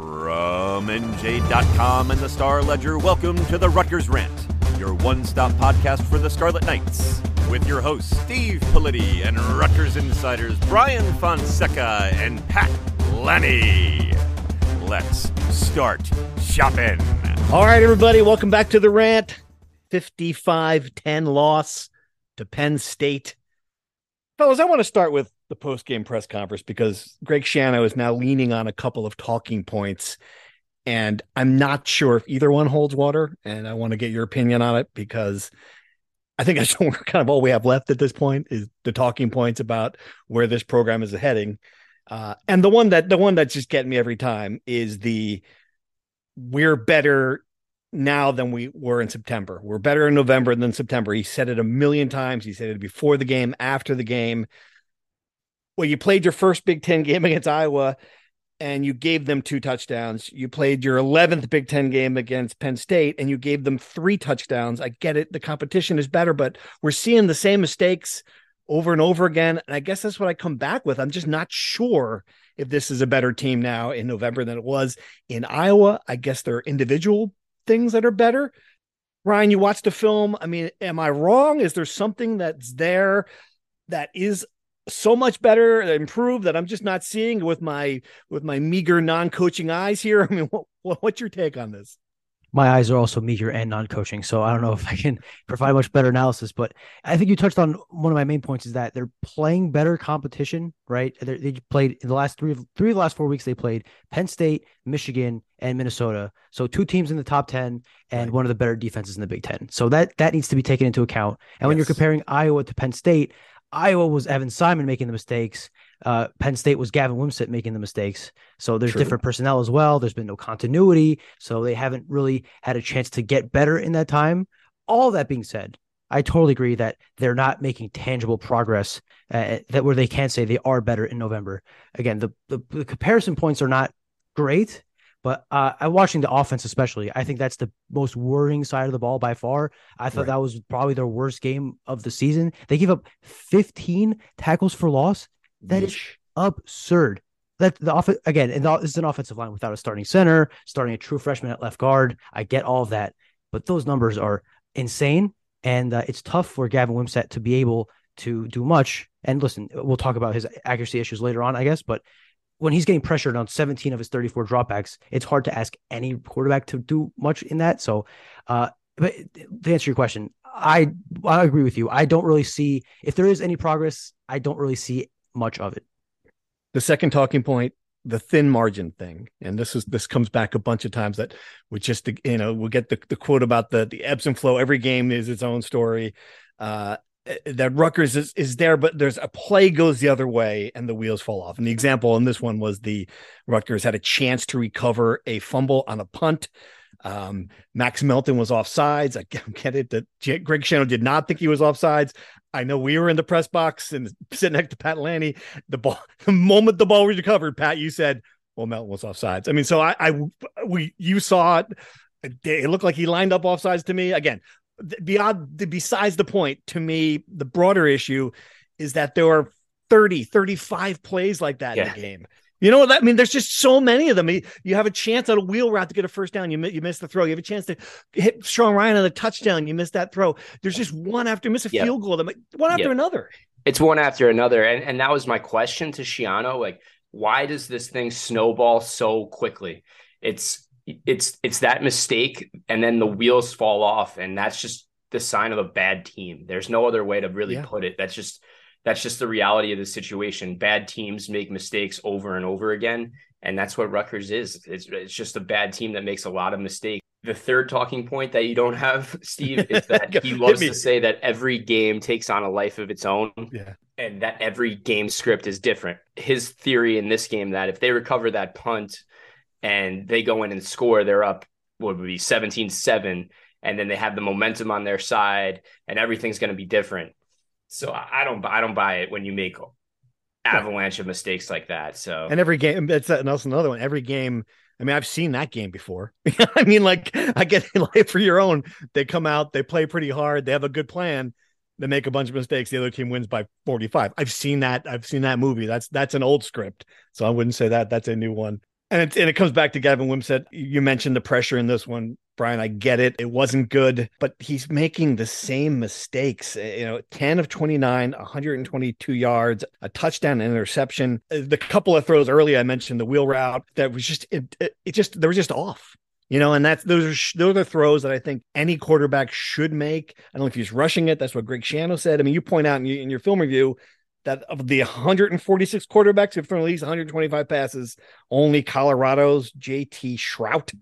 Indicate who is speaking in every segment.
Speaker 1: From NJ.com and the Star Ledger, welcome to the Rutgers Rant, your one stop podcast for the Scarlet Knights. With your hosts, Steve Politi and Rutgers insiders Brian Fonseca and Pat Lanni. Let's start shopping.
Speaker 2: All right, everybody, welcome back to the rant. 55 10 loss to Penn State. Fellas, I want to start with the post game press conference because Greg Schiano is now leaning on a couple of talking points. And I'm not sure if either one holds water. And I want to get your opinion on it because I think that's kind of all we have left at this point is the talking points about where this program is heading. Uh, and the one that the one that's just getting me every time is the we're better now than we were in September. We're better in November than September. He said it a million times. He said it before the game, after the game. Well, you played your first Big Ten game against Iowa and you gave them two touchdowns. You played your 11th Big Ten game against Penn State and you gave them three touchdowns. I get it. The competition is better, but we're seeing the same mistakes over and over again. And I guess that's what I come back with. I'm just not sure if this is a better team now in November than it was in Iowa. I guess there are individual things that are better. Ryan, you watched the film. I mean, am I wrong? Is there something that's there that is so much better, improved that I'm just not seeing with my with my meager non-coaching eyes here? I mean, what, what's your take on this?
Speaker 3: my eyes are also meager and non-coaching, so I don't know if I can provide much better analysis. But I think you touched on one of my main points is that they're playing better competition, right? They're, they played in the last three of three of the last four weeks. They played Penn State, Michigan, and Minnesota. So two teams in the top ten and right. one of the better defenses in the Big Ten. So that that needs to be taken into account. And yes. when you're comparing Iowa to Penn State, Iowa was Evan Simon making the mistakes. Uh, Penn State was Gavin Wimsatt making the mistakes. So there's True. different personnel as well. There's been no continuity. So they haven't really had a chance to get better in that time. All that being said, I totally agree that they're not making tangible progress uh, that where they can say they are better in November. Again, the, the, the comparison points are not great, but uh, I'm watching the offense, especially. I think that's the most worrying side of the ball by far. I thought right. that was probably their worst game of the season. They gave up 15 tackles for loss. That Yeesh. is absurd. That the off again, and this is an offensive line without a starting center, starting a true freshman at left guard. I get all of that, but those numbers are insane, and uh, it's tough for Gavin Wimsatt to be able to do much. And listen, we'll talk about his accuracy issues later on, I guess, but when he's getting pressured on 17 of his 34 dropbacks, it's hard to ask any quarterback to do much in that. So, uh, but to answer your question, I I agree with you. I don't really see if there is any progress. I don't really see much of it.
Speaker 2: The second talking point, the thin margin thing, and this is this comes back a bunch of times that we just you know we'll get the, the quote about the the ebbs and flow. Every game is its own story. Uh, uh, that Rutgers is, is there, but there's a play goes the other way and the wheels fall off. And the example in this one was the Rutgers had a chance to recover a fumble on a punt. Um, Max Melton was offsides. I get it that Greg Schiano did not think he was offsides. I know we were in the press box and sitting next to Pat Lanni. The ball, the moment the ball was recovered, Pat, you said, "Well, Melton was offsides." I mean, so I, I, we, you saw it. It looked like he lined up offsides to me. Again, beyond besides the point to me the broader issue is that there are 30 35 plays like that yeah. in the game you know what I mean? There's just so many of them. You have a chance at a wheel route to get a first down. You miss, you miss the throw. You have a chance to hit Sean Ryan on a touchdown. You miss that throw. There's just one after miss a yep. field goal. One after yep. another.
Speaker 4: It's one after another. And, and that was my question to Schiano. Like, why does this thing snowball so quickly? It's it's it's that mistake and then the wheels fall off and that's just the sign of a bad team. There's no other way to really yeah. put it. That's just that's just the reality of the situation. Bad teams make mistakes over and over again, and that's what Rutgers is. It's it's just a bad team that makes a lot of mistakes. The third talking point that you don't have, Steve, is that he loves to say that every game takes on a life of its own.
Speaker 2: Yeah.
Speaker 4: And that every game script is different. His theory in this game that if they recover that punt and they go in and score, they're up what would be 17-7 and then they have the momentum on their side and everything's going to be different. So I don't I don't buy it when you make avalanche of mistakes like that. So
Speaker 2: and every game that's another one. Every game. I mean, I've seen that game before. I mean, like I get like for your own. They come out, they play pretty hard, they have a good plan. They make a bunch of mistakes. The other team wins by 45. I've seen that. I've seen that movie. That's that's an old script. So I wouldn't say that. That's a new one. And it, and it comes back to Gavin Wimsatt. You mentioned the pressure in this one, Brian. I get it. It wasn't good, but he's making the same mistakes. Eh, you know, 10 of 29, 122 yards, a touchdown, an interception. Eh, the couple of throws early, I mentioned the wheel route that was just, it, it, it just, they were just off. You know, and that's those are those are throws that I think any quarterback should make. I don't know if he's rushing it. That's what Greg Schiano said. I mean, you point out in, in your film review that of the 146 quarterbacks who've thrown at least 125 passes, only Colorado's JT Shrout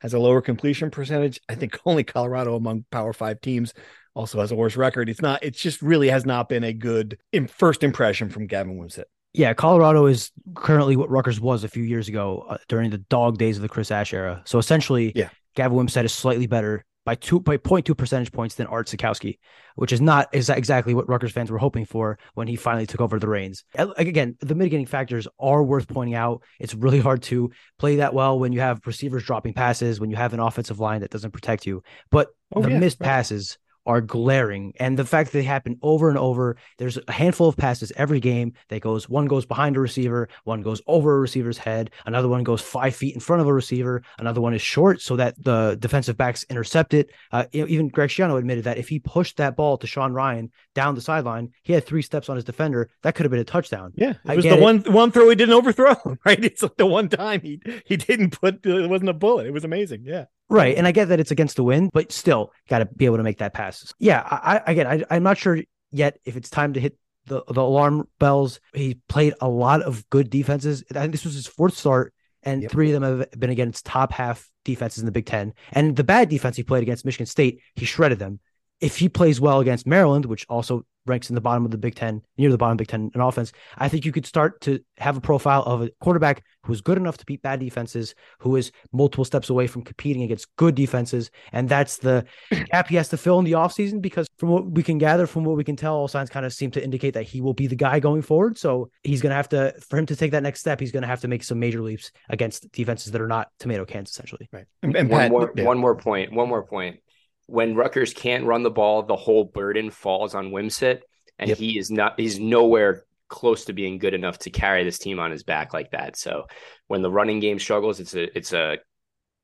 Speaker 2: has a lower completion percentage. I think only Colorado among Power Five teams also has a worse record. It's not. It just really has not been a good in first impression from Gavin Wimsatt.
Speaker 3: Yeah, Colorado is currently what Rutgers was a few years ago uh, during the dog days of the Chris Ash era. So essentially, yeah, Gavin Wimsatt is slightly better by two by 0.2 percentage points than Art Sitkowski, which is not is exactly what Rutgers fans were hoping for when he finally took over the reins. Again, the mitigating factors are worth pointing out. It's really hard to play that well when you have receivers dropping passes, when you have an offensive line that doesn't protect you. But oh, the yeah, missed right. passes are glaring. And the fact that they happen over and over, there's a handful of passes every game that goes one goes behind a receiver, one goes over a receiver's head, another one goes five feet in front of a receiver, another one is short so that the defensive backs intercept it. Uh, even Greg Schiano admitted that if he pushed that ball to Sean Ryan down the sideline, he had three steps on his defender. That could have been a touchdown.
Speaker 2: Yeah, it was the it. one one throw he didn't overthrow. Right, it's like the one time he he didn't put it wasn't a bullet. It was amazing. Yeah.
Speaker 3: Right. And I get that it's against the wind, but still got to be able to make that pass. Yeah. I, again, I, I'm not sure yet if it's time to hit the, the alarm bells. He played a lot of good defenses. I think this was his fourth start, and yep. three of them have been against top half defenses in the Big Ten. And the bad defense he played against Michigan State, he shredded them. If he plays well against Maryland, which also ranks in the bottom of the Big Ten, near the bottom of Big Ten in offense. I think you could start to have a profile of a quarterback who is good enough to beat bad defenses, who is multiple steps away from competing against good defenses. And that's the gap he has to fill in the offseason because from what we can gather, from what we can tell, all signs kind of seem to indicate that he will be the guy going forward. So he's going to have to, for him to take that next step, he's going to have to make some major leaps against defenses that are not tomato cans, essentially.
Speaker 2: Right.
Speaker 4: And, and one, Pat, more, yeah. one more. One more point when Rutgers can't run the ball, the whole burden falls on Wimsatt, and yep. he is not. He's nowhere close to being good enough to carry this team on his back like that. So when the running game struggles, it's a it's a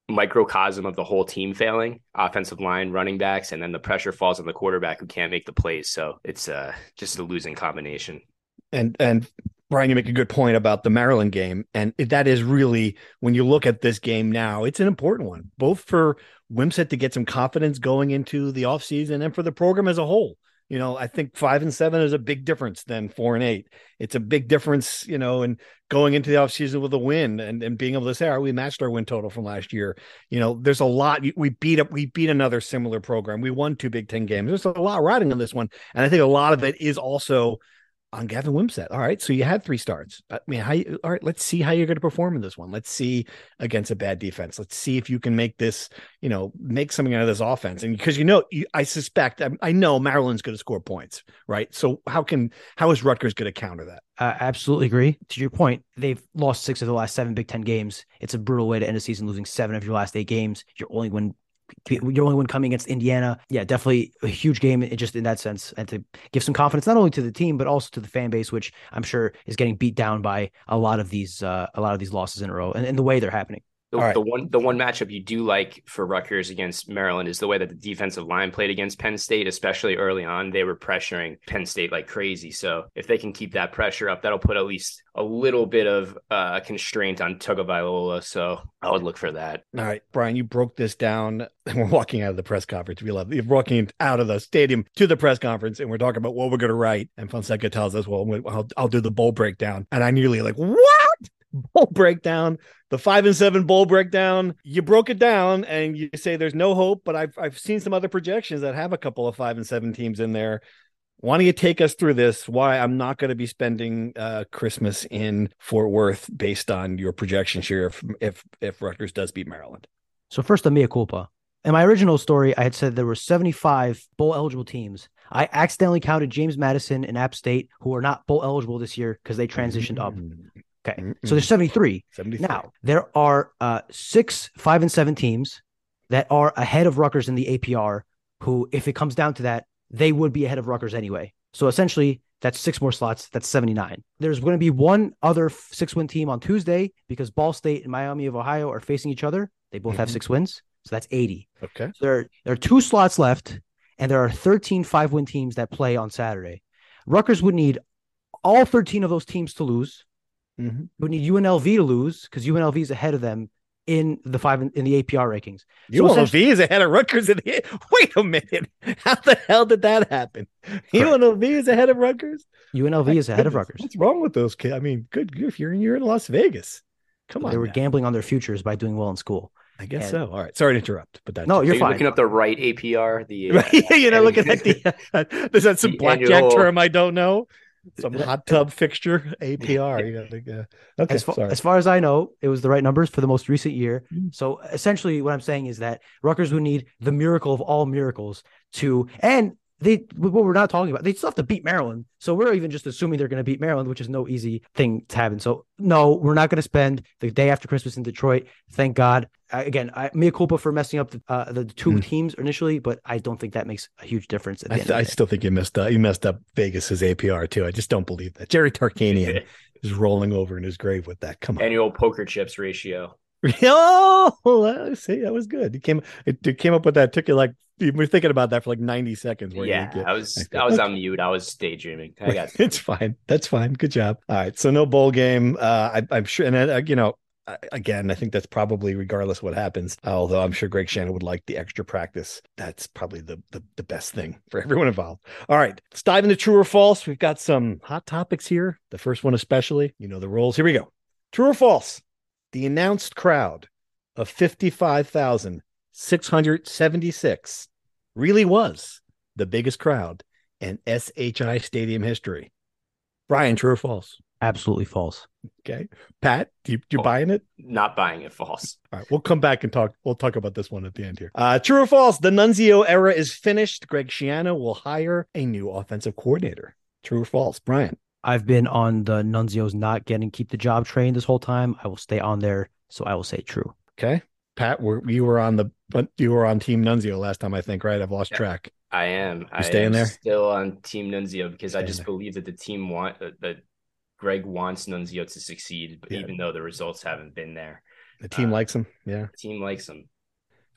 Speaker 4: microcosm of the whole team failing, offensive line, running backs, and then the pressure falls on the quarterback who can't make the plays. So it's uh, just a losing combination.
Speaker 2: And and Brian, you make a good point about the Maryland game, and that is really when you look at this game now, it's an important one, both for Wimsatt to get some confidence going into the offseason and for the program as a whole. You know, I think five and seven is a big difference than four and eight. It's a big difference, you know, and going into the offseason with a win and, and being able to say, "Are we matched our win total from last year?" You know, there's a lot. We beat up, we beat another similar program. We won two Big Ten games. There's a lot riding on this one, and I think a lot of it is also on Gavin Wimsatt. All right, so you had three starts. I mean, how you, all right? Let's see how you're going to perform in this one. Let's see against a bad defense. Let's see if you can make this, you know, make something out of this offense. And because you know, you, I suspect, I, I, know Maryland's going to score points, right? So how can how is Rutgers going to counter that?
Speaker 3: I absolutely agree. To your point, they've lost six of the last seven Big Ten games. It's a brutal way to end a season, losing seven of your last eight games. You're only win your only one coming against Indiana. Yeah, definitely a huge game just in that sense, and to give some confidence not only to the team but also to the fan base, which I'm sure is getting beat down by a lot of these uh, a lot of these losses in a row and, and the way they're happening.
Speaker 4: The,
Speaker 2: All right.
Speaker 4: the one the one matchup you do like for Rutgers against Maryland is the way that the defensive line played against Penn State, especially early on. They were pressuring Penn State like crazy. So if they can keep that pressure up, that'll put at least a little bit of uh, constraint on Tagovailoa. So I would look for that.
Speaker 2: All right, Brian, you broke this down. And we're walking out of the press conference. We love you're walking out of the stadium to the press conference, and we're talking about what we're going to write. And Fonseca tells us, "Well, I'll, I'll do the bowl breakdown." And I nearly like, "What bowl breakdown? The five and seven bowl breakdown?" You broke it down, and you say there's no hope. But I've I've seen some other projections that have a couple of five and seven teams in there. Why don't you take us through this? Why I'm not going to be spending uh, Christmas in Fort Worth based on your projections here if if if Rutgers does beat Maryland.
Speaker 3: So first, the mea culpa. In my original story, I had said there were 75 bowl eligible teams. I accidentally counted James Madison and App State, who are not bowl eligible this year because they transitioned up. Okay,
Speaker 2: Mm-mm.
Speaker 3: so there's 73.
Speaker 2: 73.
Speaker 3: Now there are uh, six, five, and seven teams that are ahead of Rutgers in the APR. Who, if it comes down to that, they would be ahead of Rutgers anyway. So essentially, that's six more slots. That's 79. There's going to be one other six win team on Tuesday because Ball State and Miami of Ohio are facing each other. They both have
Speaker 2: Mhm.
Speaker 3: six wins. So that's 80.
Speaker 2: Okay.
Speaker 3: So there, there are two slots left, and there are 13 five win teams that play on Saturday. Rutgers would need all 13 of those teams to lose.
Speaker 2: Mhm.
Speaker 3: Would need UNLV to lose because UNLV is ahead of them in the five in the APR rankings. So
Speaker 2: UNLV
Speaker 3: essentially-
Speaker 2: is ahead of Rutgers. In the, wait a minute. How the hell did that happen? UNLV is ahead of Rutgers?
Speaker 3: UNLV is ahead of Rutgers.
Speaker 2: What's wrong with those kids? I mean, good if you're in you're in Las Vegas. Come on.
Speaker 3: They were
Speaker 2: now.
Speaker 3: gambling on their futures by doing well in school.
Speaker 2: I guess
Speaker 3: and-
Speaker 2: so. All right. Sorry to interrupt, but that's
Speaker 3: No,
Speaker 4: Are
Speaker 3: you're
Speaker 4: you
Speaker 3: fine.
Speaker 4: looking up the right APR? The uh,
Speaker 2: you know, looking at the there's that some
Speaker 4: The
Speaker 2: blackjack
Speaker 4: annual-
Speaker 2: term I don't know. Some hot tub fixture APR. You know, like, uh, okay,
Speaker 3: as, far,
Speaker 2: sorry.
Speaker 3: as far as I know, it was the right numbers for the most recent year.
Speaker 2: Mm.
Speaker 3: So essentially, what I'm saying is that Rutgers would need the miracle of all miracles to, and they what we're not talking about, they still have to beat Maryland. So we're even just assuming they're going to beat Maryland, which is no easy thing to happen. So no, we're not going to spend the day after Christmas in Detroit. Thank God. I, again, I, mea culpa for messing up the, uh, the two
Speaker 2: Mm.
Speaker 3: teams initially, but I don't think that makes a huge difference. At the
Speaker 2: I,
Speaker 3: end
Speaker 2: th- I
Speaker 3: of the
Speaker 2: still think you messed up. You messed up Vegas's APR too. I just don't believe that. Jerry Tarkanian is rolling over in his grave with that. Come on.
Speaker 4: annual poker chips ratio.
Speaker 2: oh, see, that was good. It came, it, it came up with that. Took you like you were thinking about that for like ninety seconds. where
Speaker 4: Yeah,
Speaker 2: get-
Speaker 4: I was. I was on mute. I was daydreaming. I got
Speaker 2: it's fine. That's fine. Good job. All right. So no bowl game. Uh, I, I'm sure, and uh, you know, again, I think that's probably regardless what happens. Although I'm sure Greg Schiano would like the extra practice. That's probably the the, the best thing for everyone involved. All right, let's dive into true or false. We've got some hot topics here. The first one, especially, you know, the rules. Here we go. True or false? The announced crowd of fifty-five thousand six hundred seventy-six really was the biggest crowd in SHI Stadium history. Brian, true or false?
Speaker 3: Absolutely false.
Speaker 2: Okay. Pat, you, you
Speaker 4: False.
Speaker 2: buying it?
Speaker 4: not buying it false.
Speaker 2: All right. We'll come back and talk. We'll talk about this one at the end here. Uh, true or false? The Nunzio era is finished. Greg Schiano will hire a new offensive coordinator. True or false? Brian.
Speaker 3: I've been on the Nunzio's not getting keep the job train this whole time. I will stay on there, so I will say true.
Speaker 2: Okay. Pat, were, you were on the but you were on Team Nunzio last time, I think, right? I've lost
Speaker 4: Yeah.
Speaker 2: track.
Speaker 4: I am. I
Speaker 2: staying
Speaker 4: am
Speaker 2: there?
Speaker 4: Still on Team Nunzio because I just
Speaker 2: there.
Speaker 4: believe that the team want that, that Greg wants Nunzio to succeed, but
Speaker 2: Yeah.
Speaker 4: even though the results haven't been there,
Speaker 2: The team
Speaker 4: Uh,
Speaker 2: likes him. Yeah.
Speaker 4: the team likes him.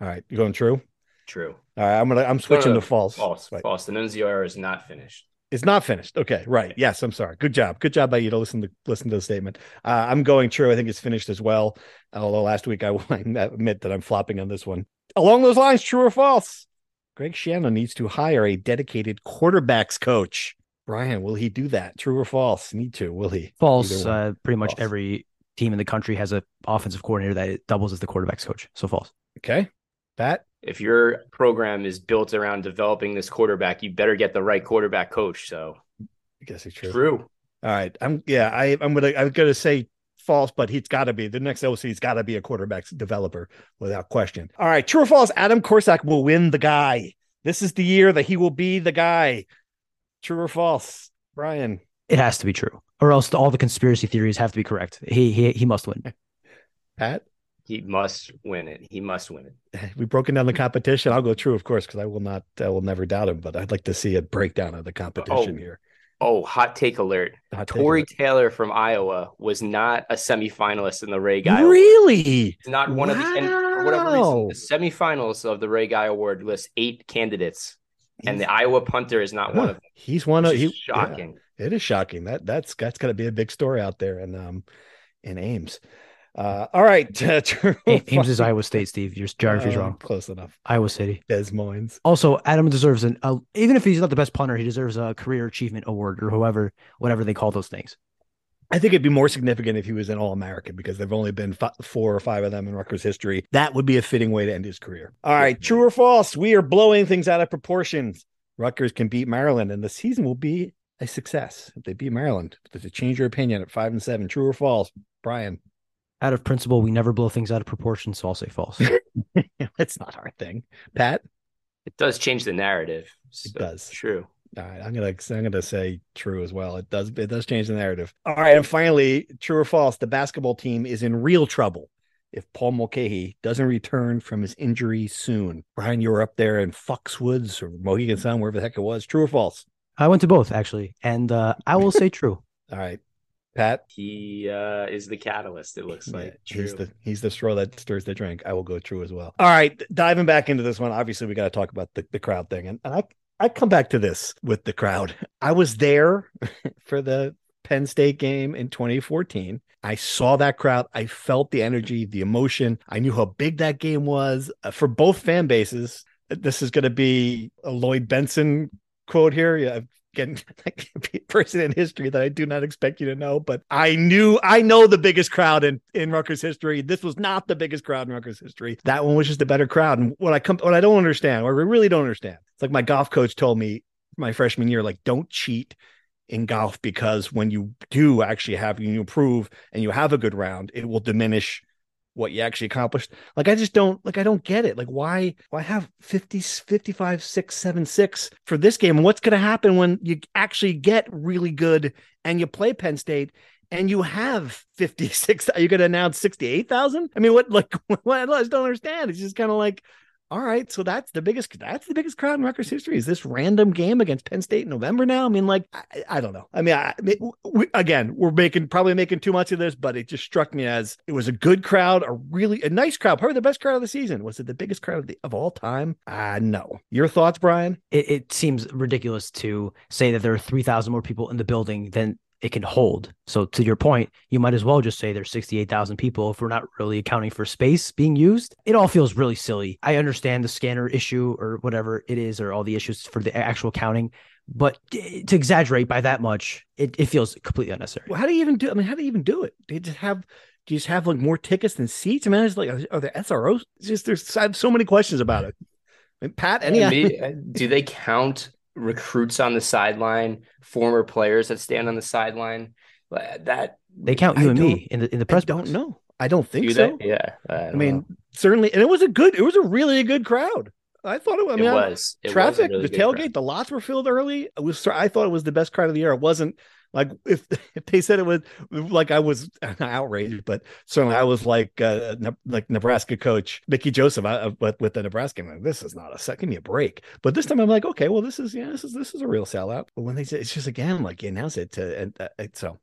Speaker 2: All right. You going true?
Speaker 4: True.
Speaker 2: All right. I'm gonna I'm switching
Speaker 4: no,
Speaker 2: to false.
Speaker 4: False.
Speaker 2: Right.
Speaker 4: False. The Nunzio era is not finished.
Speaker 2: It's not finished. Okay, right. Yes, I'm sorry. Good job. Good job by you to listen to listen to the statement. Uh, I'm going true. I think it's finished as well. Although last week I will admit that I'm flopping on this one. Along those lines, true or false? Greg Schiano needs to hire a dedicated quarterbacks coach. Brian, will he do that? True or false? Need to? Will he?
Speaker 3: False. Uh, pretty much
Speaker 2: False.
Speaker 3: every team in the country has a offensive coordinator that doubles as the quarterbacks coach. So false.
Speaker 2: Okay, Pat.
Speaker 4: If your program is built around developing this quarterback, you better get the right quarterback coach. So
Speaker 2: I guess it's true.
Speaker 4: true.
Speaker 2: All right. I'm yeah. I I'm gonna I'm gonna say false, but he's got to be the next OC's got to be a quarterback developer without question. All right. True or false? Adam Korsak will win the guy. This is the year that he will be the guy. True or false? Brian.
Speaker 3: It has to be true, or else all the conspiracy theories have to be correct. He he he must win.
Speaker 2: Pat.
Speaker 4: He must win it. He must win it.
Speaker 2: We've broken down the competition. I'll go true, of course, because I will not. I will never doubt him. But I'd like to see a breakdown of the competition
Speaker 4: Oh.
Speaker 2: here.
Speaker 4: Oh, hot take alert.
Speaker 2: Hot take
Speaker 4: Tory
Speaker 2: alert.
Speaker 4: Taylor from Iowa was not a semifinalist in the Ray Guy. Award.
Speaker 2: Really?
Speaker 4: He's not one of the and for whatever reason, the semifinals of the Ray Guy Award list eight candidates, and the Iowa punter is not one of them.
Speaker 2: He's one of he,
Speaker 4: shocking.
Speaker 2: yeah, it is shocking. That that's that's got to be a big story out there in um in Ames. Uh, all right, uh, true.
Speaker 3: Ames is Iowa State, Steve. Your geography's
Speaker 2: Uh,
Speaker 3: wrong.
Speaker 2: Close enough.
Speaker 3: Iowa City.
Speaker 2: Des Moines.
Speaker 3: Also, Adam deserves an uh, even if he's not the best punter, he deserves a career achievement award or whoever, whatever they call those things.
Speaker 2: I think it'd be more significant if he was an All American because there've only been fi- four or five of them in Rutgers history. That would be a fitting way to end his career. All right, true or false? We are blowing things out of proportions. Rutgers can beat Maryland, and the season will be a success if they beat Maryland. Does it change your opinion at five and seven? True or false, Brian?
Speaker 3: Out of principle, we never blow things out of proportion, so I'll say false.
Speaker 2: That's not our thing. Pat,
Speaker 4: It does change the narrative. So,
Speaker 2: does.
Speaker 4: True.
Speaker 2: All right, I'm gonna I'm gonna say true as well. It does it does change the narrative. All right, and finally, true or false? The basketball team is in real trouble if Paul Mulcahy doesn't return from his injury soon. Brian, you were up there in Foxwoods or Mohegan Sun, wherever the heck it was. True or false?
Speaker 3: I went to both actually, and uh, I will say true.
Speaker 2: All right, Pat.
Speaker 4: He uh, is the catalyst. It looks
Speaker 2: Yeah,
Speaker 4: like
Speaker 2: he's the he's the straw that stirs the drink. I will go true as well. All right, diving back into this one. Obviously, we got to talk about the, the crowd thing, and, and I I come back to this with the crowd. I was there for the Penn State game in 2014. I saw that crowd. I felt the energy, the emotion. I knew how big that game was uh, for both fan bases. This is going to be a Lloyd Bentsen quote here. Again, person in history that I do not expect you to know, but I knew I know the biggest crowd in in Rutgers history. This was not the biggest crowd in Rutgers history. That one was just a better crowd. And what I come, what I don't understand, what I really don't understand, it's like my golf coach told me my freshman year, like don't cheat in golf because when you do actually have you improve and you have a good round, it will diminish what you actually accomplished. Like I just don't like I don't get it. Like why why have 50 55 6 7 6 for this game? And what's going to happen when you actually get really good and you play Penn State and you have 56 are you going to announce 68,000? I mean what like what I just don't understand. It's just kind of like all right, so that's the biggest that's the biggest crowd in Rutgers history. Is this random game against Penn State in November now? I mean, like I, I don't know. I mean, I, we, again, we're making probably making too much of this, but it just struck me as it was a good crowd, a really a nice crowd, probably the best crowd of the season. Was it the biggest crowd of, the, of all time? Uh no. Your thoughts, Brian?
Speaker 3: It, it seems ridiculous to say that there are three thousand more people in the building than it can hold. So to your point, you might as well just say there's 68,000 people if we're not really accounting for space being used. It all feels really silly. I understand the scanner issue or whatever it is or all the issues for the actual counting, but to exaggerate by that much, it, it feels completely unnecessary.
Speaker 2: Well, how do you even do? I mean, how do you even do it? Do you just have? Do you just have like more tickets than seats? I mean, it's like are there SROs? Just there's I have so many questions about it. I mean, Pat, any?
Speaker 4: I mean, do they count recruits on the sideline, former players that stand on the sideline? That
Speaker 3: They count
Speaker 2: I
Speaker 3: you and me in the in the
Speaker 2: I
Speaker 3: press
Speaker 2: don't
Speaker 3: box.
Speaker 2: know. I don't think
Speaker 4: do
Speaker 2: so.
Speaker 4: they? Yeah, I,
Speaker 2: I mean,
Speaker 4: know.
Speaker 2: certainly, and it was a good. It was a really good crowd. I thought it. I mean,
Speaker 4: it was It was
Speaker 2: traffic,
Speaker 4: really
Speaker 2: the tailgate,
Speaker 4: crowd.
Speaker 2: the lots were filled early. It was. I thought it was the best crowd of the year. It wasn't like if if they said it was like I was outraged, but certainly I was like uh, Ne- like Nebraska coach Mickey Joseph I, with with the Nebraska. I'm like, this is not a second me a break. But this time I'm like, okay, well, this is yeah, this is this is a real sellout. But when they say it's just again like you announce it to and uh, so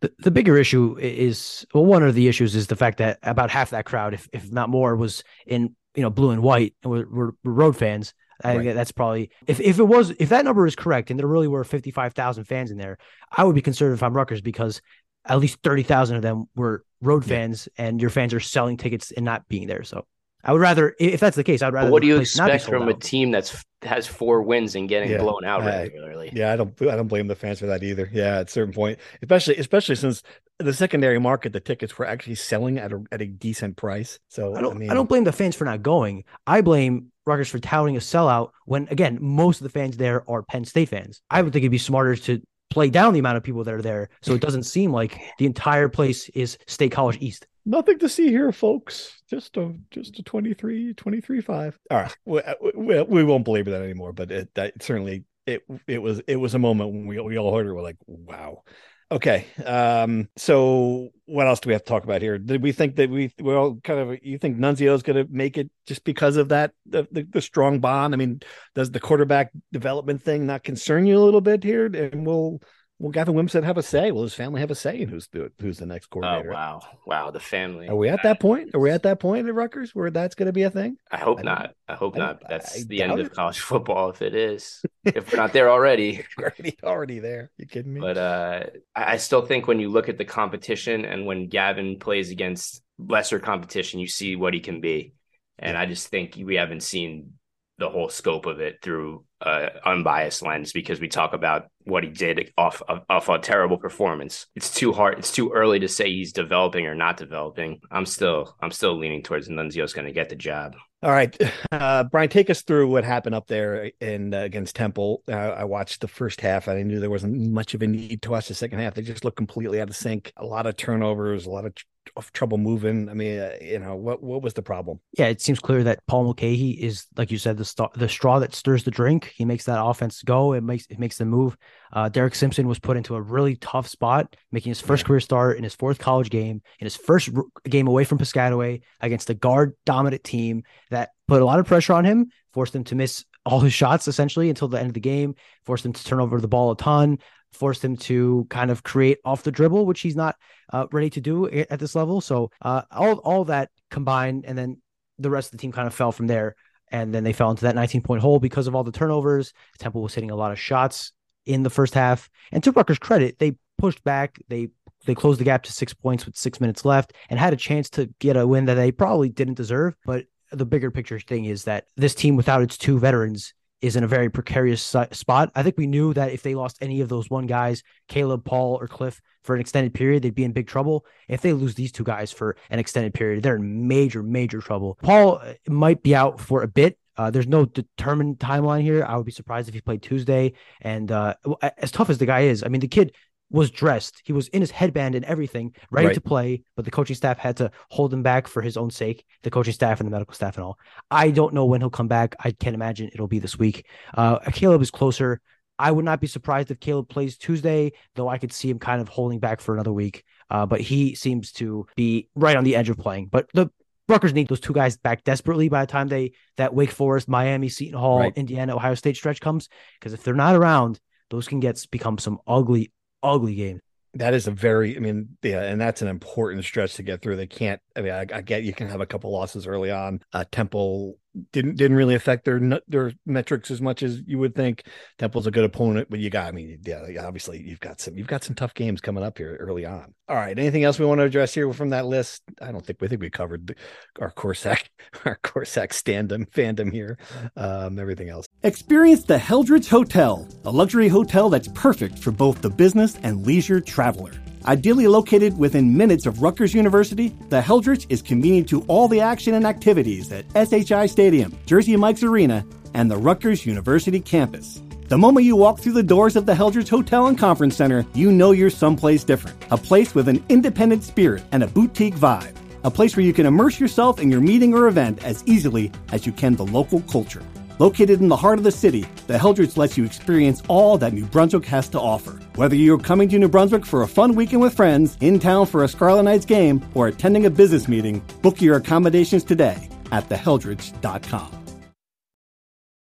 Speaker 3: The, the bigger issue is well, one of the issues is the fact that about half that crowd, if if not more, was in you know blue and white and were, were road fans. I
Speaker 2: Right.
Speaker 3: think that's probably if if it was if that number is correct and there really were fifty five thousand fans in there, I would be concerned if I'm Rutgers because at least thirty thousand of them were road
Speaker 2: Yeah.
Speaker 3: fans and your fans are selling tickets and not being there. So I would rather if that's the case, I'd rather.
Speaker 4: But what do you
Speaker 3: place not be
Speaker 4: expect
Speaker 3: sold
Speaker 4: from a team that's has four wins and getting
Speaker 2: Yeah,
Speaker 4: blown out
Speaker 2: I-
Speaker 4: regularly?
Speaker 2: Yeah, I don't I don't blame the fans for that either. Yeah, at a certain point, especially especially since the secondary market, the tickets were actually selling at a at a decent price. So
Speaker 3: I don't. I,
Speaker 2: mean,
Speaker 3: don't blame the fans for not going. I blame Rutgers for touting a sellout when, again, most of the fans there are Penn State fans. I would think it'd be smarter to play down the amount of people that are there, so it doesn't seem like the entire place is State College East.
Speaker 2: nothing to see here, folks. Just a just a 23, 23 five. All right, we, we, we won't belabor that anymore. But it that certainly it it was it was a moment when we we all heard it. We're like, wow. Okay. Um, so what else do we have to talk about here? Did we think that we well kind of you think Nunzio is going to make it just because of that the, the, the strong bond? I mean, does the quarterback development thing not concern you a little bit here? And we'll Will Gavin Wimsatt have a say? Will his family have a say in who's the who's the next coordinator?
Speaker 4: Oh wow, wow, the family.
Speaker 2: Are we at that point? Are we at that point at Rutgers where that's going to be a thing?
Speaker 4: I hope
Speaker 2: I don't-
Speaker 4: I hope
Speaker 2: I-
Speaker 4: not. That's
Speaker 2: I
Speaker 4: the end
Speaker 2: doubt
Speaker 4: of college football if it is. if we're not there already.
Speaker 2: Already already there. You kidding me?
Speaker 4: But uh, I I still think when you look at the competition and when Gavin plays against lesser competition, you see what he can be. And I just think we haven't seen the whole scope of it through uh, unbiased lens because we talk about what he did off of, off a terrible performance. It's too hard. It's too early to say he's developing or not developing. I'm still I'm still leaning towards Nunzio's going to get the job.
Speaker 2: All right, uh, Brian, take us through what happened up there in uh, against Temple. Uh, I watched the first half. I knew there wasn't much of a need to watch the second half. They just looked completely out of sync. A lot of turnovers, a lot of, of trouble moving. I mean, uh, you know, what what was the problem?
Speaker 3: Yeah, it seems clear that Paul Mulcahy is, like you said, the st- the straw that stirs the drink. He makes that offense go. It makes it makes them move. Uh, Derek Simpson was put into a really tough spot, making his first
Speaker 2: Yeah.
Speaker 3: career start in his fourth college game, in his first r- game away from Piscataway against a guard dominant team that put a lot of pressure on him, forced him to miss all his shots essentially until the end of the game, forced him to turn over the ball a ton, forced him to kind of create off the dribble, which he's not uh, ready to do at this level. So uh, all all that combined, and then the rest of the team kind of fell from there. And then they fell into that 19 point hole because of all the turnovers. Temple was hitting a lot of shots in the first half. And to Rutgers' credit, they pushed back. They they closed the gap to six points with six minutes left and had a chance to get a win that they probably didn't deserve. But the bigger picture thing is that this team, without its two veterans, is in a very precarious spot. I think we knew that if they lost any of those one guys, Caleb, Paul, or Cliff, for an extended period, they'd be in big trouble. If they lose these two guys for an extended period, they're in major, major trouble. Paul uh, might be out for a bit. Uh, there's no determined timeline here. I would be surprised if he played Tuesday. And uh, as tough as the guy is, I mean, the kid was dressed. He was in his headband and everything, ready
Speaker 2: Right.
Speaker 3: to play, but the coaching staff had to hold him back for his own sake, the coaching staff and the medical staff and all. I don't know when he'll come back. I can't imagine it'll be this week. Uh, Caleb is closer. I would not be surprised if Caleb plays Tuesday, though I could see him kind of holding back for another week. Uh, but he seems to be right on the edge of playing. But the Rutgers need those two guys back desperately by the time they that Wake Forest, Miami, Seton Hall,
Speaker 2: Right.
Speaker 3: Indiana, Ohio State stretch comes. Because if they're not around, those can get become some ugly, ugly game.
Speaker 2: That is a very, I mean, yeah, and that's an important stretch to get through. They can't. I mean, I, I get you can have a couple losses early on. Uh, Temple didn't didn't really affect their their metrics as much as you would think. Temple's a good opponent, but you got, I mean, yeah, obviously you've got some you've got some tough games coming up here early on. All right, anything else we want to address here from that list? I don't think we think we covered our Korsak our Korsak standum fandom here. Um, everything else. Experience the Heldrich Hotel, a luxury hotel that's perfect for both the business and leisure traveler. Ideally located within minutes of Rutgers University, the Heldrich is convenient to all the action and activities at SHI Stadium, Jersey Mike's Arena, and the Rutgers University campus. The moment you walk through the doors of the Heldrich Hotel and Conference Center, you know you're someplace different. A place with an independent spirit and a boutique vibe. A place where you can immerse yourself in your meeting or event as easily as you can the local culture. Located in the heart of the city, the Heldrich lets you experience all that New Brunswick has to offer. Whether you're coming to New Brunswick for a fun weekend with friends, in town for a Scarlet Knights game, or attending a business meeting, book your accommodations today at theheldrich.com.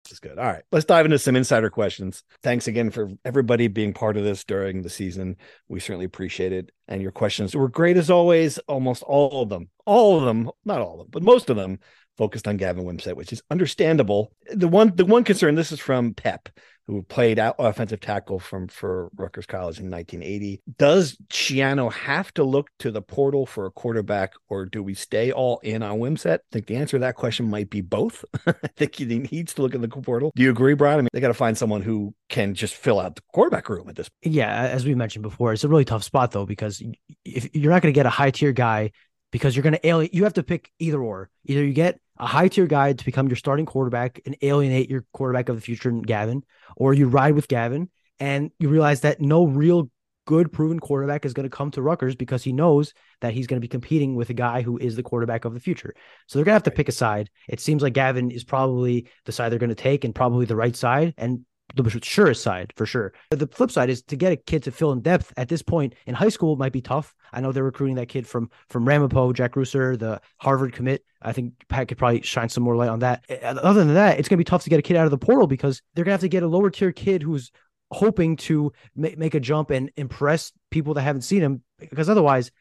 Speaker 2: This is good. All right, let's dive into some insider questions. Thanks again for everybody being part of this during the season. We certainly appreciate it. And your questions were great as always. Almost all of them, all of them, not all of them, but most of them focused on Gavin Wimsatt, which is understandable. The one, the one concern. This is from Pep, who played offensive tackle from for Rutgers College in 1980. Does Schiano have to look to the portal for a quarterback, or do we stay all in on Wimsatt? I think the answer to that question might be both. I think he needs to look in the portal. Do you agree, Brian? I mean, they got to find someone who can just fill out the quarterback room at this.
Speaker 3: Yeah, as we mentioned before, it's a really tough spot though because if you're not going to get a high tier guy because you're going to alienate, you have to pick either or. Either you get a high tier guy to become your starting quarterback and alienate your quarterback of the future, Gavin, or you ride with Gavin and you realize that no real good proven quarterback is going to come to Rutgers because he knows that he's going to be competing with a guy who is the quarterback of the future. So they're going to have to pick a side. It seems like Gavin is probably the side they're going to take and probably the right side. And the surest side for sure. The flip side is to get a kid to fill in depth at this point in high school might be tough. I know they're recruiting that kid from from Ramapo, Jack Grusser, the Harvard commit. I think Pat could probably shine some more light on that. Other than that, it's going to be tough to get a kid out of the portal because they're going to have to get a lower tier kid who's hoping to make, make a jump and impress people that haven't seen him because otherwise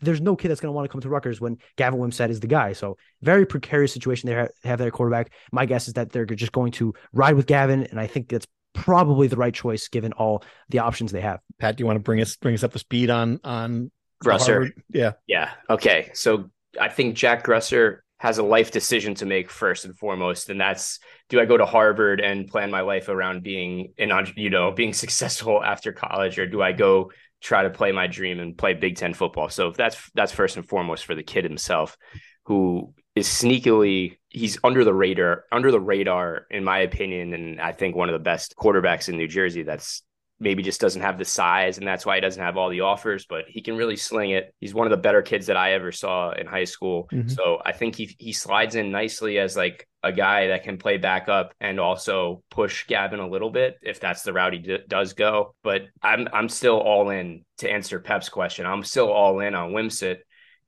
Speaker 3: there's no kid that's going to want to come to Rutgers when Gavin Wimsatt is the guy. So very precarious situation they have their quarterback. My guess is that they're just going to ride with Gavin, and I think that's probably the right choice given all the options they have.
Speaker 2: Pat, do you want to bring us bring us up to speed on on
Speaker 4: Grusser?
Speaker 2: Yeah,
Speaker 4: yeah. Okay, so I think Jack Grusser has a life decision to make first and foremost, and that's do I go to Harvard and plan my life around being an you know being successful after college, or do I go try to play my dream and play Big Ten football? So that's that's first and foremost for the kid himself, who is sneakily he's under the radar under the radar in my opinion and i think one of the best quarterbacks in new jersey that's maybe just doesn't have the size and that's why he doesn't have all the offers but he can really sling it. He's one of the better kids that i ever saw in high school. Mm-hmm. so i think he he slides in nicely as like a guy that can play backup and also push Gavin a little bit if that's the route he d- does go. But i'm i'm still all in to answer pep's question i'm still all in on Wimsatt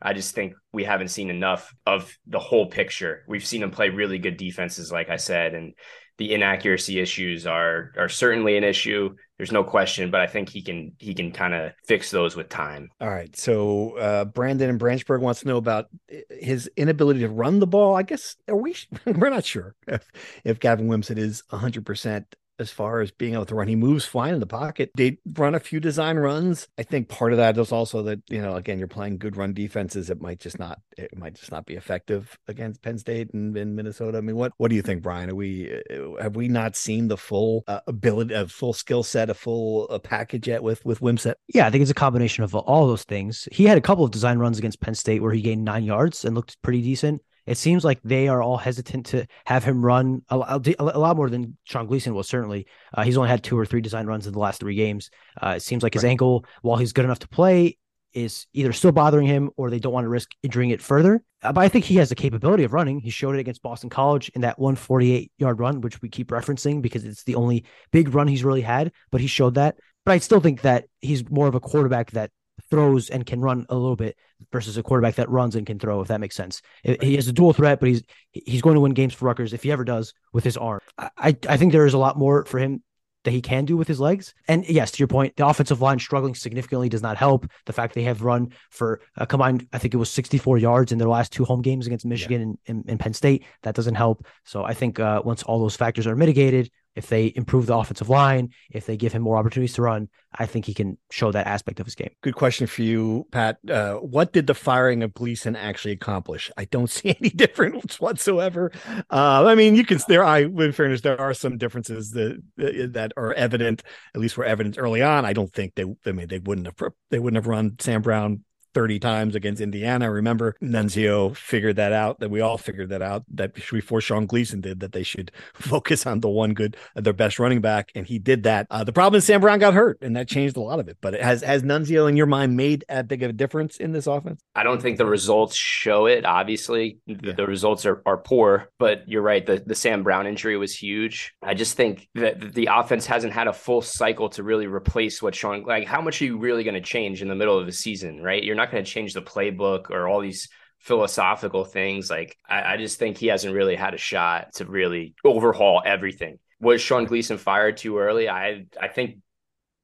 Speaker 4: I just think we haven't seen enough of the whole picture. We've seen him play really good defenses, like I said, and the inaccuracy issues are are certainly an issue. There's no question, but I think he can he can kind of fix those with time.
Speaker 2: All right. So uh, Brandon and Branchburg wants to know about his inability to run the ball. I guess are we we're not sure if if Gavin Wimsatt is 100 percent as far as being able to run. He moves fine in the pocket. They run a few design runs. I think part of that is also that, you know, again, you're playing good run defenses. It might just not, it might just not be effective against Penn State and, in Minnesota. I mean, what, what do you think, Brian? Are we, uh, have we not seen the full uh, ability, a full skill set, a full uh, package yet with, with Wimsatt?
Speaker 3: Yeah, I think it's a combination of all those things. He had a couple of design runs against Penn State where he gained nine yards and looked pretty decent. It seems like they are all hesitant to have him run a, a, lot more than Sean Gleeson will. Certainly, uh, he's only had two or three design runs in the last three games. Uh, it seems like his right. ankle, while he's good enough to play, is either still bothering him or they don't want to risk injuring it further. Uh, but I think he has the capability of running. He showed it against Boston College in that 148 yard run, which we keep referencing because it's the only big run he's really had. But he showed that. But I still think that he's more of a quarterback that throws and can run a little bit versus a quarterback that runs and can throw, if that makes sense. He has a dual threat, but he's he's going to win games for Rutgers if he ever does with his arm. I I think there is a lot more for him that he can do with his legs. And yes, to your point, the offensive line struggling significantly does not help. The fact they have run for a combined, I think it was 64 yards in their last two home games against Michigan yeah. and, and, and, Penn State, that doesn't help. So I think uh, once all those factors are mitigated, if they improve the offensive line, if they give him more opportunities to run, I think he can show that aspect of his game.
Speaker 2: Good question for you, Pat. Uh, what did the firing of Gleeson actually accomplish? I don't see any difference whatsoever. Uh, I mean, you can there. I, in fairness, there are some differences that that are evident. At least were evident early on. I don't think they. I mean, they wouldn't have. They wouldn't have run Sam Brown 30 times against Indiana. Remember, Nunzio figured that out, that we all figured that out, that before Sean Gleeson did, that they should focus on the one good, their best running back. And he did that. Uh, the problem is Sam Brown got hurt, and that changed a lot of it. But it has, has Nunzio, in your mind, made a big of a difference in this offense?
Speaker 4: I don't think the results show it. Obviously, yeah. the, results are, are poor, but you're right. The, the Sam Brown injury was huge. I just think that the offense hasn't had a full cycle to really replace what Sean, like, how much are you really going to change in the middle of the season, right? You're not going to change the playbook or all these philosophical things. Like I, I, just think he hasn't really had a shot to really overhaul everything. Was Sean Gleeson fired too early? I I think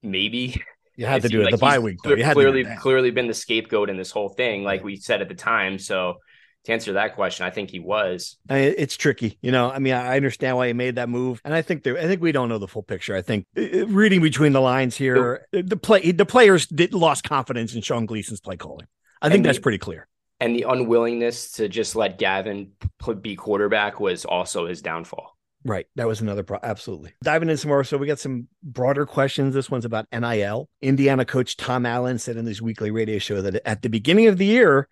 Speaker 4: maybe
Speaker 2: you had to do it like the bye week.
Speaker 4: Though. You had clearly clearly been the scapegoat in this whole thing, like we said at the time. So to answer that question, I think he was.
Speaker 2: It's tricky, you know. I mean, I understand why he made that move, and I think there. I think we don't know the full picture. I think uh, uh, reading between the lines here, the, the play, the players did lost confidence in Sean Gleeson's play calling. I think the, that's pretty clear.
Speaker 4: And the unwillingness to just let Gavin be quarterback was also his downfall.
Speaker 2: Right. That was another pro. Absolutely. Diving in some more. So we got some broader questions. This one's about NIL. Indiana coach Tom Allen said in his weekly radio show that at the beginning of the year,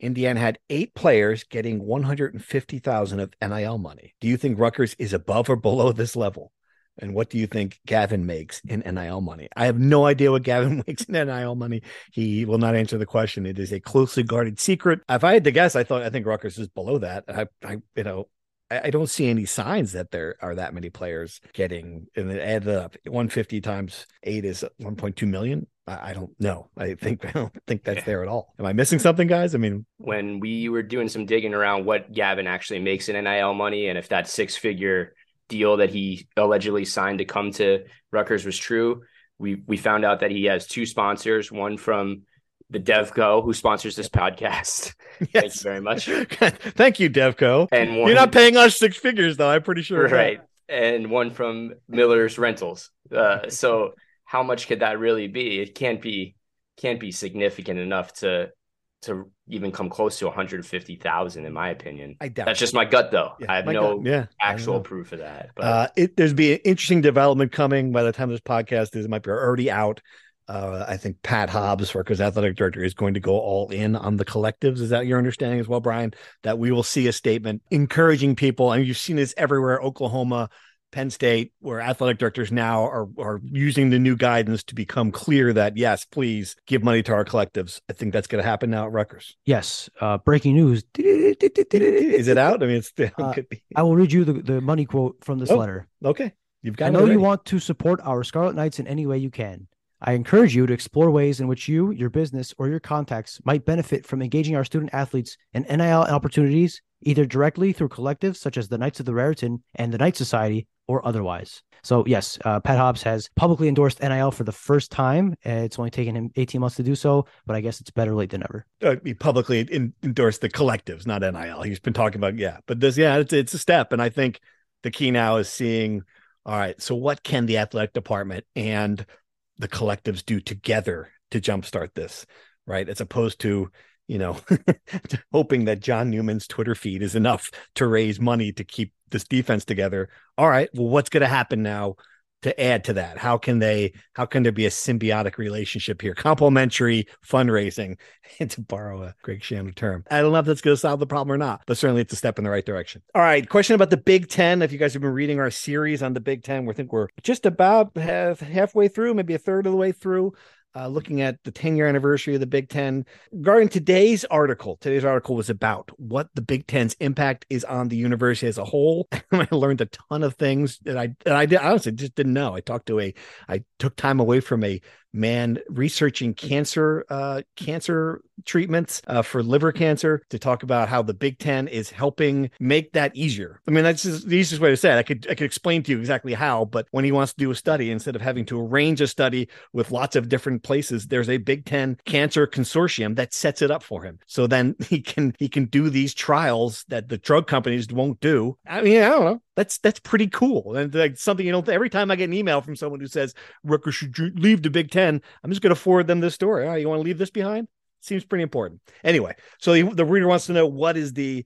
Speaker 2: Indiana had eight players getting 150,000 of NIL money. Do you think Rutgers is above or below this level? And what do you think Gavin makes in NIL money? I have no idea what Gavin makes in NIL money. He will not answer the question. It is a closely guarded secret. If I had to guess, I thought I think Rutgers is below that. I, I you know, I, don't see any signs that there are that many players getting and it added up 150 times eight is 1.2 million. I, I don't know. I think I don't think that's there at all. Am I missing something, guys? I mean,
Speaker 4: when we were doing some digging around what Gavin actually makes in NIL money and if that six figure deal that he allegedly signed to come to Rutgers was true, we we found out that he has two sponsors, one from the DevCo who sponsors this podcast. Thank you
Speaker 2: yes.
Speaker 4: very much.
Speaker 2: Thank you, Devco.
Speaker 4: And one
Speaker 2: You're not paying us six figures, though. I'm pretty sure. that.
Speaker 4: right. And one from Miller's Rentals. Uh, so how much could that really be? It can't be can't be significant enough to to even come close to 150,000 in my opinion.
Speaker 2: I doubt.
Speaker 4: That's just my gut though.
Speaker 2: Yeah,
Speaker 4: I have no
Speaker 2: yeah,
Speaker 4: actual proof of that. But
Speaker 2: Uh, it, there's be an interesting development coming by the time this podcast is. It might be already out. Uh, I think Pat Hobbs, Rutgers athletic director, is going to go all in on the collectives. Is that your understanding as well, Brian? That we will see a statement encouraging people, and you've seen this everywhere, Oklahoma, Penn State, where athletic directors now are are using the new guidance to become clear that yes, please give money to our collectives. I think that's going to happen now at Rutgers.
Speaker 3: Yes. Uh, breaking news.
Speaker 2: Is it out? I mean, it's it
Speaker 3: Uh,
Speaker 2: could be.
Speaker 3: I will read you the, the money quote from this
Speaker 2: Oh,
Speaker 3: letter.
Speaker 2: okay. You've got.
Speaker 3: I know you want to support our Scarlet Knights in any way you can. I encourage you to explore ways in which you, your business, or your contacts might benefit from engaging our student athletes in NIL opportunities, either directly through collectives such as the Knights of the Raritan and the Knight Society, or otherwise. So, yes, uh, Pat Hobbs has publicly endorsed NIL for the first time. Uh, it's only taken him 18 months to do so, but I guess it's better late than never.
Speaker 2: uh, he publicly in, endorsed the collectives, not NIL. He's been talking about yeah, but this yeah, it's it's a step, and I think the key now is seeing all right. So what can the athletic department and the collectives do together to jumpstart this, right? As opposed to you know hoping that John Newman's Twitter feed is enough to raise money to keep this defense together. All right, well, what's going to happen now? to add to that how can they how can there be a symbiotic relationship here complementary fundraising to borrow a Greg Schiano term. I don't know if that's going to solve the problem or not, but certainly it's a step in the right direction. All right, question about the Big Ten. If you guys have been reading our series on the Big Ten, we think we're just about half, halfway through, maybe a third of the way through. Uh, looking at the 10 year anniversary of the Big Ten. Regarding today's article, today's article was about what the Big Ten's impact is on the university as a whole. I learned a ton of things that I that I did, honestly just didn't know. I talked to a, I took time away from a man researching cancer uh, cancer treatments uh, for liver cancer to talk about how the Big Ten is helping make that easier. I mean, that's just the easiest way to say it. I could I could explain to you exactly how, but when he wants to do a study, instead of having to arrange a study with lots of different places, there's a Big Ten cancer consortium that sets it up for him. So then he can he can do these trials that the drug companies won't do. I mean, I don't know. That's that's pretty cool. And like something you don't every time I get an email from someone who says Rutgers should leave the Big Ten, I'm just going to forward them this story. Oh, you want to leave this behind? Seems pretty important. Anyway, so the, the reader wants to know what is the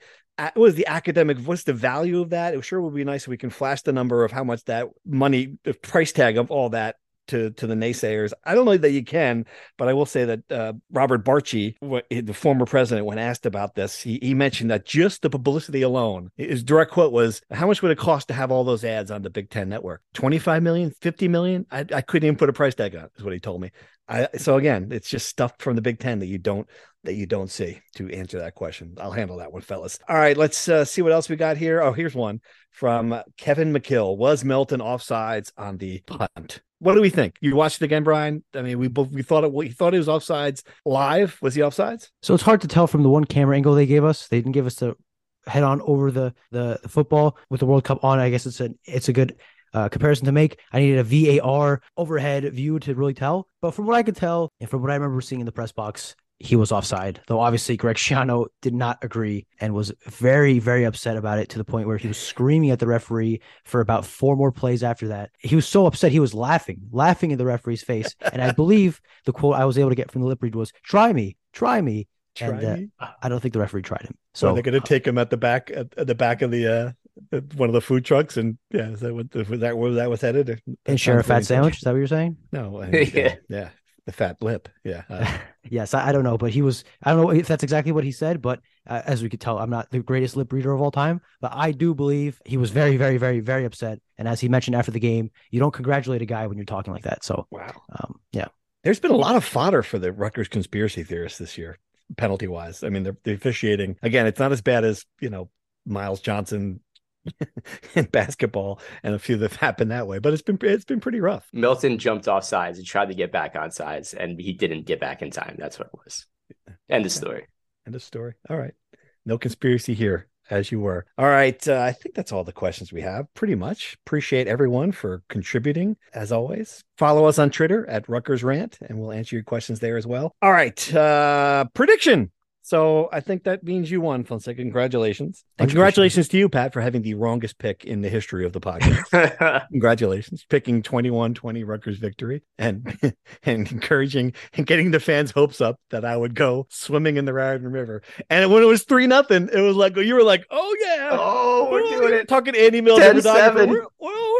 Speaker 2: what is the academic what's the value of that? It sure would be nice if we can flash the number of how much that money, the price tag of all that to to the naysayers. I don't know that you can, but I will say that uh, Robert Barchi, the former president, when asked about this, he, he mentioned that just the publicity alone, his direct quote was, "How much would it cost to have all those ads on the Big Ten network? Twenty five million, fifty million? I, I couldn't even put a price tag on. it," Is what he told me. I, so again, it's just stuff from the Big Ten that you don't that you don't see to answer that question. I'll handle that one, fellas. All right, let's uh, see what else we got here. Oh, here's one from Kevin McKill. Was Milton offsides on the punt? What do we think? You watched it again, Brian? I mean, we both we thought it. We thought it was offsides live. Was he offsides?
Speaker 3: So it's hard to tell from the one camera angle they gave us. They didn't give us the head on over the the, the football with the World Cup on. I guess it's a it's a good uh, comparison to make. I needed a VAR overhead view to really tell. But from what I could tell, and from what I remember seeing in the press box, he was offside. Though obviously Greg Schiano did not agree and was very, very upset about it to the point where he was screaming at the referee for about four more plays after that. He was so upset he was laughing, laughing in the referee's face. And I believe the quote I was able to get from the lip read was, "Try me, try me."
Speaker 2: Try
Speaker 3: and uh,
Speaker 2: me?
Speaker 3: I don't think the referee tried him.
Speaker 2: So
Speaker 3: So
Speaker 2: they're going to take him at the back at, at the back of the uh one of the food trucks, and yeah, is that what was that where that was headed? That
Speaker 3: and share a fat sandwich. Is that what you're saying?
Speaker 2: No, I mean, yeah,
Speaker 4: Yeah.
Speaker 2: The fat lip. Yeah, uh,
Speaker 3: yes, I, I don't know, but he was. I don't know if that's exactly what he said, but uh, as we could tell, I'm not the greatest lip reader of all time. But I do believe he was very, very, very, very upset. And as he mentioned after the game, you don't congratulate a guy when you're talking like that. So,
Speaker 2: wow.
Speaker 3: um, yeah,
Speaker 2: There's been a lot of fodder for the Rutgers conspiracy theorists this year, penalty wise. I mean, the, the officiating again, it's not as bad as you know Miles Johnson in basketball, and a few that have happened that way. But it's been it's been pretty rough.
Speaker 4: Milton jumped off sides and tried to get back on sides, and he didn't get back in time. That's what it was. End of story.
Speaker 2: End of story. All right. No conspiracy here, as you were. All right. Uh, I think that's all the questions we have, pretty much. Appreciate everyone for contributing, as always. Follow us on Twitter at Rutgers Rant, and we'll answer your questions there as well. All right. Uh, prediction. So I think that means you won, Fonseca. Congratulations. And
Speaker 3: Much
Speaker 2: congratulations to you, Pat, for having the wrongest pick in the history of the podcast. Congratulations. Picking 21 20 Rutgers victory and and encouraging and getting the fans' hopes up that I would go swimming in the Raritan River. And when it was 3 nothing, it was like you were like, oh yeah.
Speaker 4: oh, we're
Speaker 2: Oh,
Speaker 4: doing it.
Speaker 2: Talking to Andy Mills.
Speaker 4: 10-7.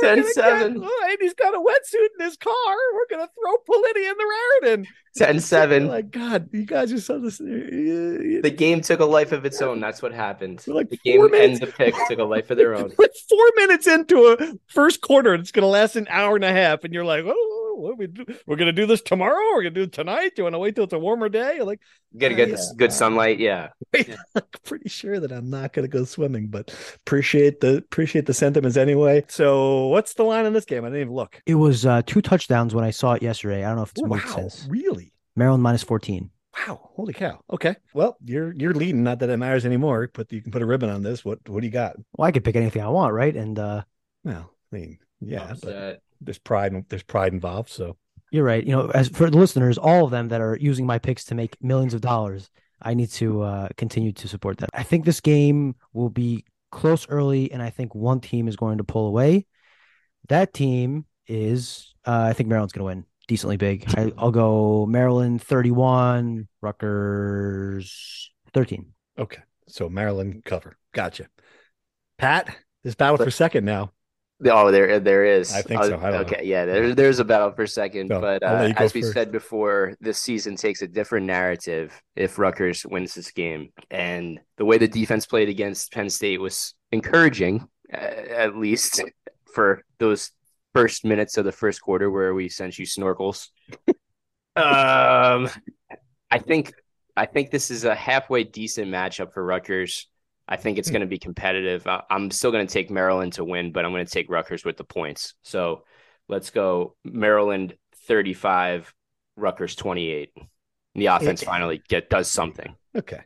Speaker 2: We're, well, we're gonna
Speaker 4: 10-7.
Speaker 2: get- oh, Andy's got a wetsuit in his car. We're going to throw Politi in the Raritan.
Speaker 4: 10-7.
Speaker 2: Like, God, you guys are so this.
Speaker 4: The game took a life of its own. That's what happened.
Speaker 2: We're like
Speaker 4: the game
Speaker 2: four
Speaker 4: and the pick took a life of their own.
Speaker 2: We're four minutes into a first quarter, it's going to last an hour and a half, and you're like, "Oh, what we do? we're going to do this tomorrow. We're going to do it tonight. Do you want to wait till it's a warmer day?" You're like,
Speaker 4: Gotta get
Speaker 2: Yeah.
Speaker 4: this good sunlight. Yeah.
Speaker 2: I'm pretty sure that I'm not going to go swimming, but appreciate the appreciate the sentiments anyway. So, what's the line in this game? I didn't even look.
Speaker 3: It was uh, two touchdowns when I saw it yesterday. I don't know if it's
Speaker 2: Wow,
Speaker 3: sense.
Speaker 2: really?
Speaker 3: Maryland minus 14.
Speaker 2: Wow, holy cow. Okay, well, you're you're leading. Not that it matters anymore, but you can put a ribbon on this. What what do you got?
Speaker 3: Well, I could pick anything I want, right? And uh,
Speaker 2: Well, I mean, yeah, but
Speaker 4: Upset.
Speaker 2: There's pride. There's pride involved. So.
Speaker 3: you're right. You know, as for the listeners, all of them that are using my picks to make millions of dollars, I need to uh, continue to support that. I think this game will be close early, and I think one team is going to pull away. That team is, uh, I think Maryland's going to win decently big. I, I'll go Maryland 31, Rutgers 13.
Speaker 2: Okay. So Maryland cover. Gotcha. Pat, this battle for second now.
Speaker 4: Oh, there, there is.
Speaker 2: I think so. I don't know.
Speaker 4: okay, yeah, there, there's a battle for second,
Speaker 2: So,
Speaker 4: but uh, as we
Speaker 2: first.
Speaker 4: said before, this season takes a different narrative if Rutgers wins this game, and the way the defense played against Penn State was encouraging, uh, at least for those first minutes of the first quarter where we sent you snorkels. um, I think, I think this is a halfway decent matchup for Rutgers. I think it's hmm. going to be competitive. I- I'm still going to take Maryland to win, but I'm going to take Rutgers with the points. So let's go Maryland 35, Rutgers 28. And The offense
Speaker 2: It-
Speaker 4: finally get does something.
Speaker 2: Okay.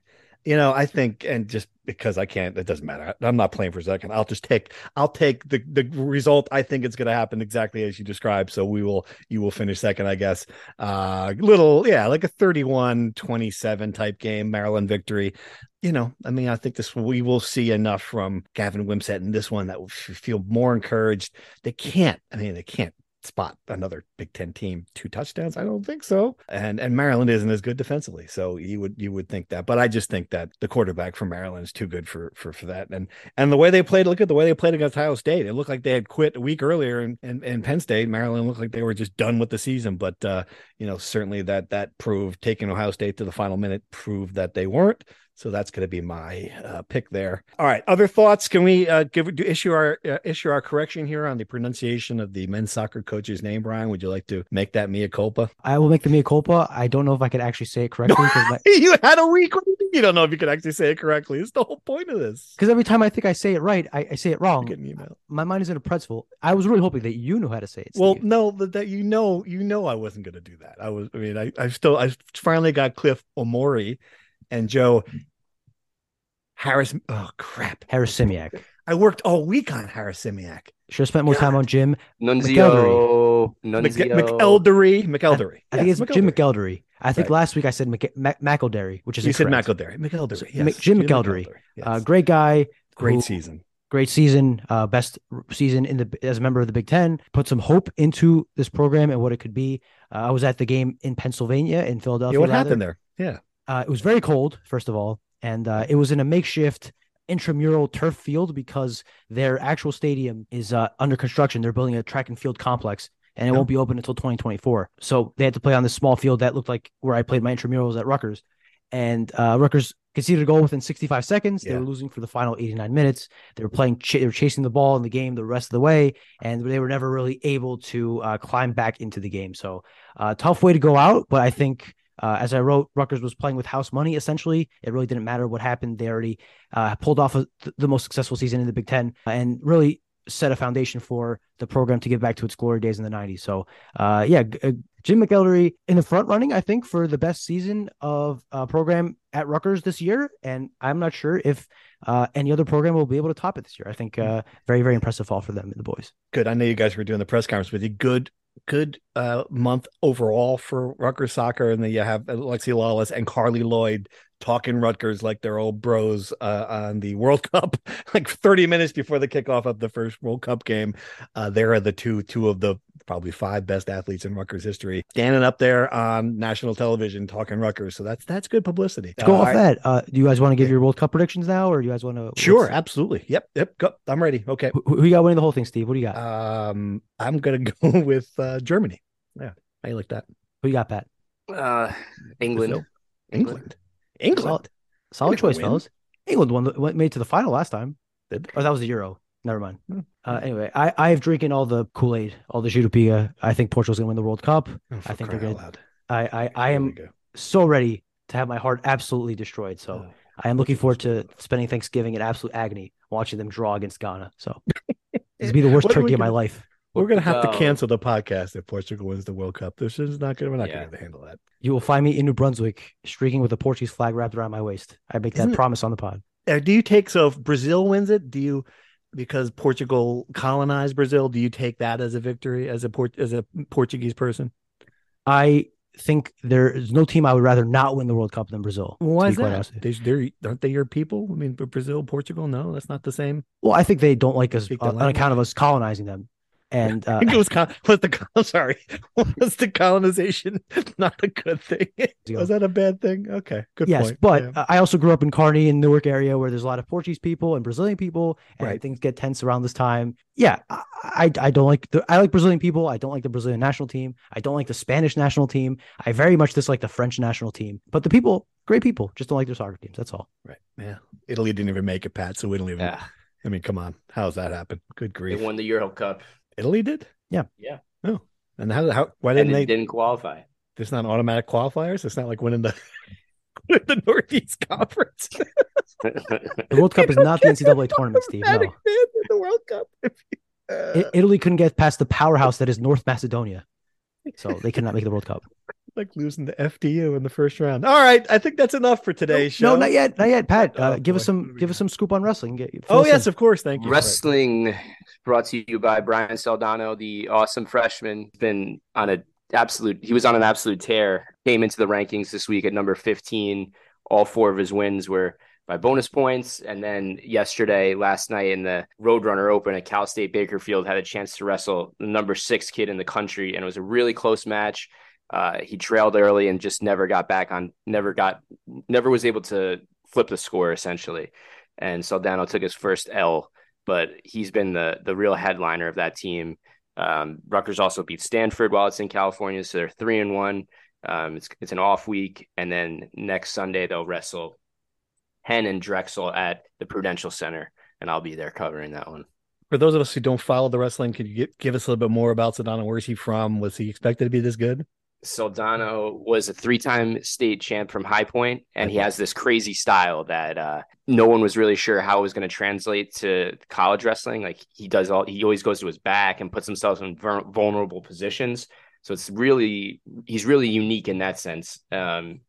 Speaker 2: You know, I think, and just because I can't, it doesn't matter. I'm not playing for second. I'll just take, I'll take the the result. I think it's going to happen exactly as you described. So we will, you will finish second, I guess. Uh, little, yeah, like a 31 27 type game, Maryland victory. You know, I mean, I think this we will see enough from Gavin Wimsatt in this one that will feel more encouraged. They can't, I mean, they can't spot another Big Ten team two touchdowns. I don't think so. And and Maryland isn't as good defensively, so you would you would think that. But I just think that the quarterback from Maryland is too good for for for that. And and the way they played, look at the way they played against Ohio State. It looked like they had quit a week earlier, and and, and Penn State, Maryland looked like they were just done with the season. But uh, you know, certainly that that proved taking Ohio State to the final minute proved that they weren't. So that's going to be my uh, pick there. All right. Other thoughts? Can we uh, give do issue our uh, issue our correction here on the pronunciation of the men's soccer coach's name? Brian, would you like to make that mea culpa?
Speaker 3: I will make the mea culpa. I don't know if I could actually say it correctly my,
Speaker 2: you had a week. You don't know if you can actually say it correctly. It's the whole point of this.
Speaker 3: because every time I think I say it right, I, I say it wrong.
Speaker 2: get an email.
Speaker 3: My mind is in a pretzel. I was really hoping that you knew how to say it.
Speaker 2: Well,
Speaker 3: Steve.
Speaker 2: no, that, that you know, you know, I wasn't going to do that. I was. I mean, I, I still, I finally got Cliff Omori and Joe Harris. Oh crap!
Speaker 3: Harris Simiak.
Speaker 2: I worked all week on Harris Simiak.
Speaker 3: Should have spent more time on Jim.
Speaker 4: Nunzio,
Speaker 2: Mc,
Speaker 4: Nunzio.
Speaker 2: McElderry. McElderry.
Speaker 3: I think
Speaker 2: Yes,
Speaker 3: it's Jim McElderry. I think
Speaker 2: Right.
Speaker 3: last week I said Mc, Mac, McElderry, which is
Speaker 2: You said
Speaker 3: incorrect.
Speaker 2: McElderry. McElderry. Yes.
Speaker 3: Mc- Jim McElderry.
Speaker 2: Yes.
Speaker 3: Uh, great guy.
Speaker 2: Great
Speaker 3: who-
Speaker 2: season.
Speaker 3: Great season. Uh, best season in the as a member of the Big Ten. Put some hope into this program and what it could be. Uh, I was at the game in Pennsylvania in Philadelphia.
Speaker 2: Yeah, what
Speaker 3: rather.
Speaker 2: happened there? Yeah.
Speaker 3: Uh, it was very cold, first of all, and uh, it was in a makeshift intramural turf field because their actual stadium is uh, under construction. They're building a track and field complex, and it
Speaker 2: Yeah.
Speaker 3: won't be open until 2024. So they had to play on this small field that looked like where I played my intramurals at Rutgers, and uh, Rutgers conceded a goal within 65 seconds. They were losing for the final 89 minutes. They were playing, ch- they were chasing the ball in the game the rest of the way, and they were never really able to uh, climb back into the game. So uh, tough way to go out, but I think Uh, as I wrote, Rutgers was playing with house money. Essentially, it really didn't matter what happened. They already uh, pulled off a, the most successful season in the Big Ten, and really set a foundation for the program to get back to its glory days in the 90s. So, uh, yeah, uh, Jim McElderry in the front running, I think, for the best season of a program at Rutgers this year. And I'm not sure if uh, any other program will be able to top it this year. I think uh, very, very impressive fall for them, and the boys.
Speaker 2: Good. I know you guys were doing the press conference with you. Good good uh, month overall for Rutgers soccer, and then you have Alexi Lalas and Carli Lloyd talking Rutgers like they're old bros uh, on the World Cup, like 30 minutes before the kickoff of the first World Cup game. Uh, there are the two two of the probably five best athletes in Rutgers history standing up there on national television talking Rutgers. So that's that's good publicity.
Speaker 3: Let's go off I, that. Uh, do you guys want to give your World Cup predictions now, or do you guys want to?
Speaker 2: Sure, absolutely. Yep, yep. Go, I'm ready. Okay.
Speaker 3: Who, who you got winning the whole thing, Steve? What do you got?
Speaker 2: Um, I'm gonna go with uh, Germany. Yeah, I like that.
Speaker 3: Who you got, Pat?
Speaker 4: Uh, England.
Speaker 2: England. England.
Speaker 3: Solid, solid choice, win. fellas. England won, went made to the final last time. Did oh, that was the Euro. Never mind. Hmm. Uh, anyway, I I have drinking all the Kool Aid, all the Chirupia. I think Portugal's gonna win the World Cup. Oh, I think they're gonna. I I, I am so ready to have my heart absolutely destroyed. So oh, I am looking forward to spending Thanksgiving in absolute agony watching them draw against Ghana. So this be the worst turkey of my life.
Speaker 2: We're gonna have to cancel the podcast if Portugal wins the World Cup. This is not gonna. We're not yeah. gonna handle that.
Speaker 3: You will find me in New Brunswick streaking with a Portuguese flag wrapped around my waist. I make Isn't that it, promise on the pod.
Speaker 2: Uh, do you take so if Brazil wins it? Do you because Portugal colonized Brazil? Do you take that as a victory as a port as a Portuguese person?
Speaker 3: I think there is no team I would rather not win the World Cup than Brazil.
Speaker 2: Why is that? They, they're, aren't they your people? I mean, Brazil, Portugal, no, that's not the same.
Speaker 3: Well, I think they don't like us uh, on account of us colonizing them. And uh,
Speaker 2: I think it was was the sorry was the colonization not a good thing? was that a bad thing? Okay, good
Speaker 3: yes,
Speaker 2: point.
Speaker 3: but yeah. I also grew up in Kearny in Newark area where there's a lot of Portuguese people and Brazilian people, and right. things get tense around this time. Yeah, I I don't like the I like Brazilian people. I don't like the Brazilian national team. I don't like the Spanish national team. I very much dislike the French national team. But the people, great people, just don't like their soccer teams. That's all.
Speaker 2: Right. Yeah. Italy didn't even make it, Pat. So we don't even. Yeah. I mean, come on. How's that happen? Good grief.
Speaker 4: They won the Euro Cup.
Speaker 2: Italy did?
Speaker 3: Yeah.
Speaker 4: Yeah.
Speaker 2: Oh. And how how why didn't they
Speaker 4: didn't qualify?
Speaker 2: There's not automatic qualifiers. It's not like winning the the Northeast Conference.
Speaker 3: the World Cup is not the NCAA tournament, Steve. No.
Speaker 2: The World Cup.
Speaker 3: Uh, Italy couldn't get past the powerhouse that is North Macedonia, so they could not make the World Cup.
Speaker 2: Like losing the FDU in the first round. All right, I think that's enough for today's
Speaker 3: no,
Speaker 2: show.
Speaker 3: No, not yet, not yet. Pat, uh, oh, give boy. us some, give us some scoop on wrestling. Get,
Speaker 2: oh yes, in. of course. Thank you.
Speaker 4: Wrestling brought to you by Brian Soldano, the awesome freshman. Been on a absolute. He was on an absolute tear. Came into the rankings this week at number fifteen. All four of his wins were by bonus points. And then yesterday, last night in the Roadrunner Open at Cal State Bakersfield, had a chance to wrestle the number six kid in the country, and it was a really close match. Uh, he trailed early and just never got back on, never got, never was able to flip the score essentially. And Soldano took his first L, but he's been the the real headliner of that team. Um, Rutgers also beat Stanford while it's in California, so they're three and one. Um, it's it's an off week, and then next Sunday they'll wrestle Hen and Drexel at the Prudential Center, and I'll be there covering that one.
Speaker 2: For those of us who don't follow the wrestling, could you get, give us a little bit more about Soldano? Where's he from? Was he expected to be this good?
Speaker 4: Soldano was a three-time state champ from High Point, and he has this crazy style that uh, no one was really sure how it was going to translate to college wrestling. Like he does all, he always goes to his back and puts himself in vulnerable positions. So it's really, he's really unique in that sense. Um,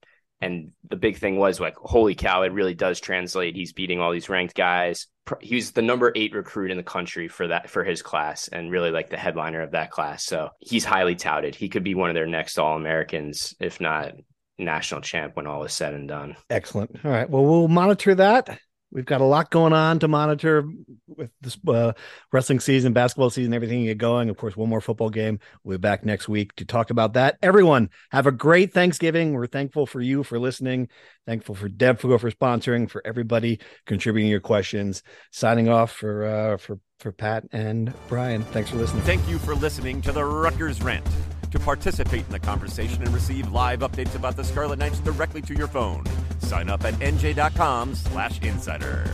Speaker 4: and the big thing was like, holy cow, it really does translate. He's beating all these ranked guys. He was the number eight recruit in the country for that for his class, and really like the headliner of that class. So he's highly touted. He could be one of their next All Americans, if not national champ, when all is said and done.
Speaker 2: Excellent. All right. Well, we'll monitor that. We've got a lot going on to monitor with this uh, wrestling season, basketball season, everything get going. Of course, one more football game. We'll be back next week to talk about that. Everyone, have a great Thanksgiving. We're thankful for you for listening. Thankful for Deb for sponsoring. For everybody contributing your questions. Signing off for uh, for for Pat and Brian. Thanks for listening.
Speaker 1: Thank you for listening to the Rutgers Rant. To participate in the conversation and receive live updates about the Scarlet Knights directly to your phone, sign up at nj.com slash insider.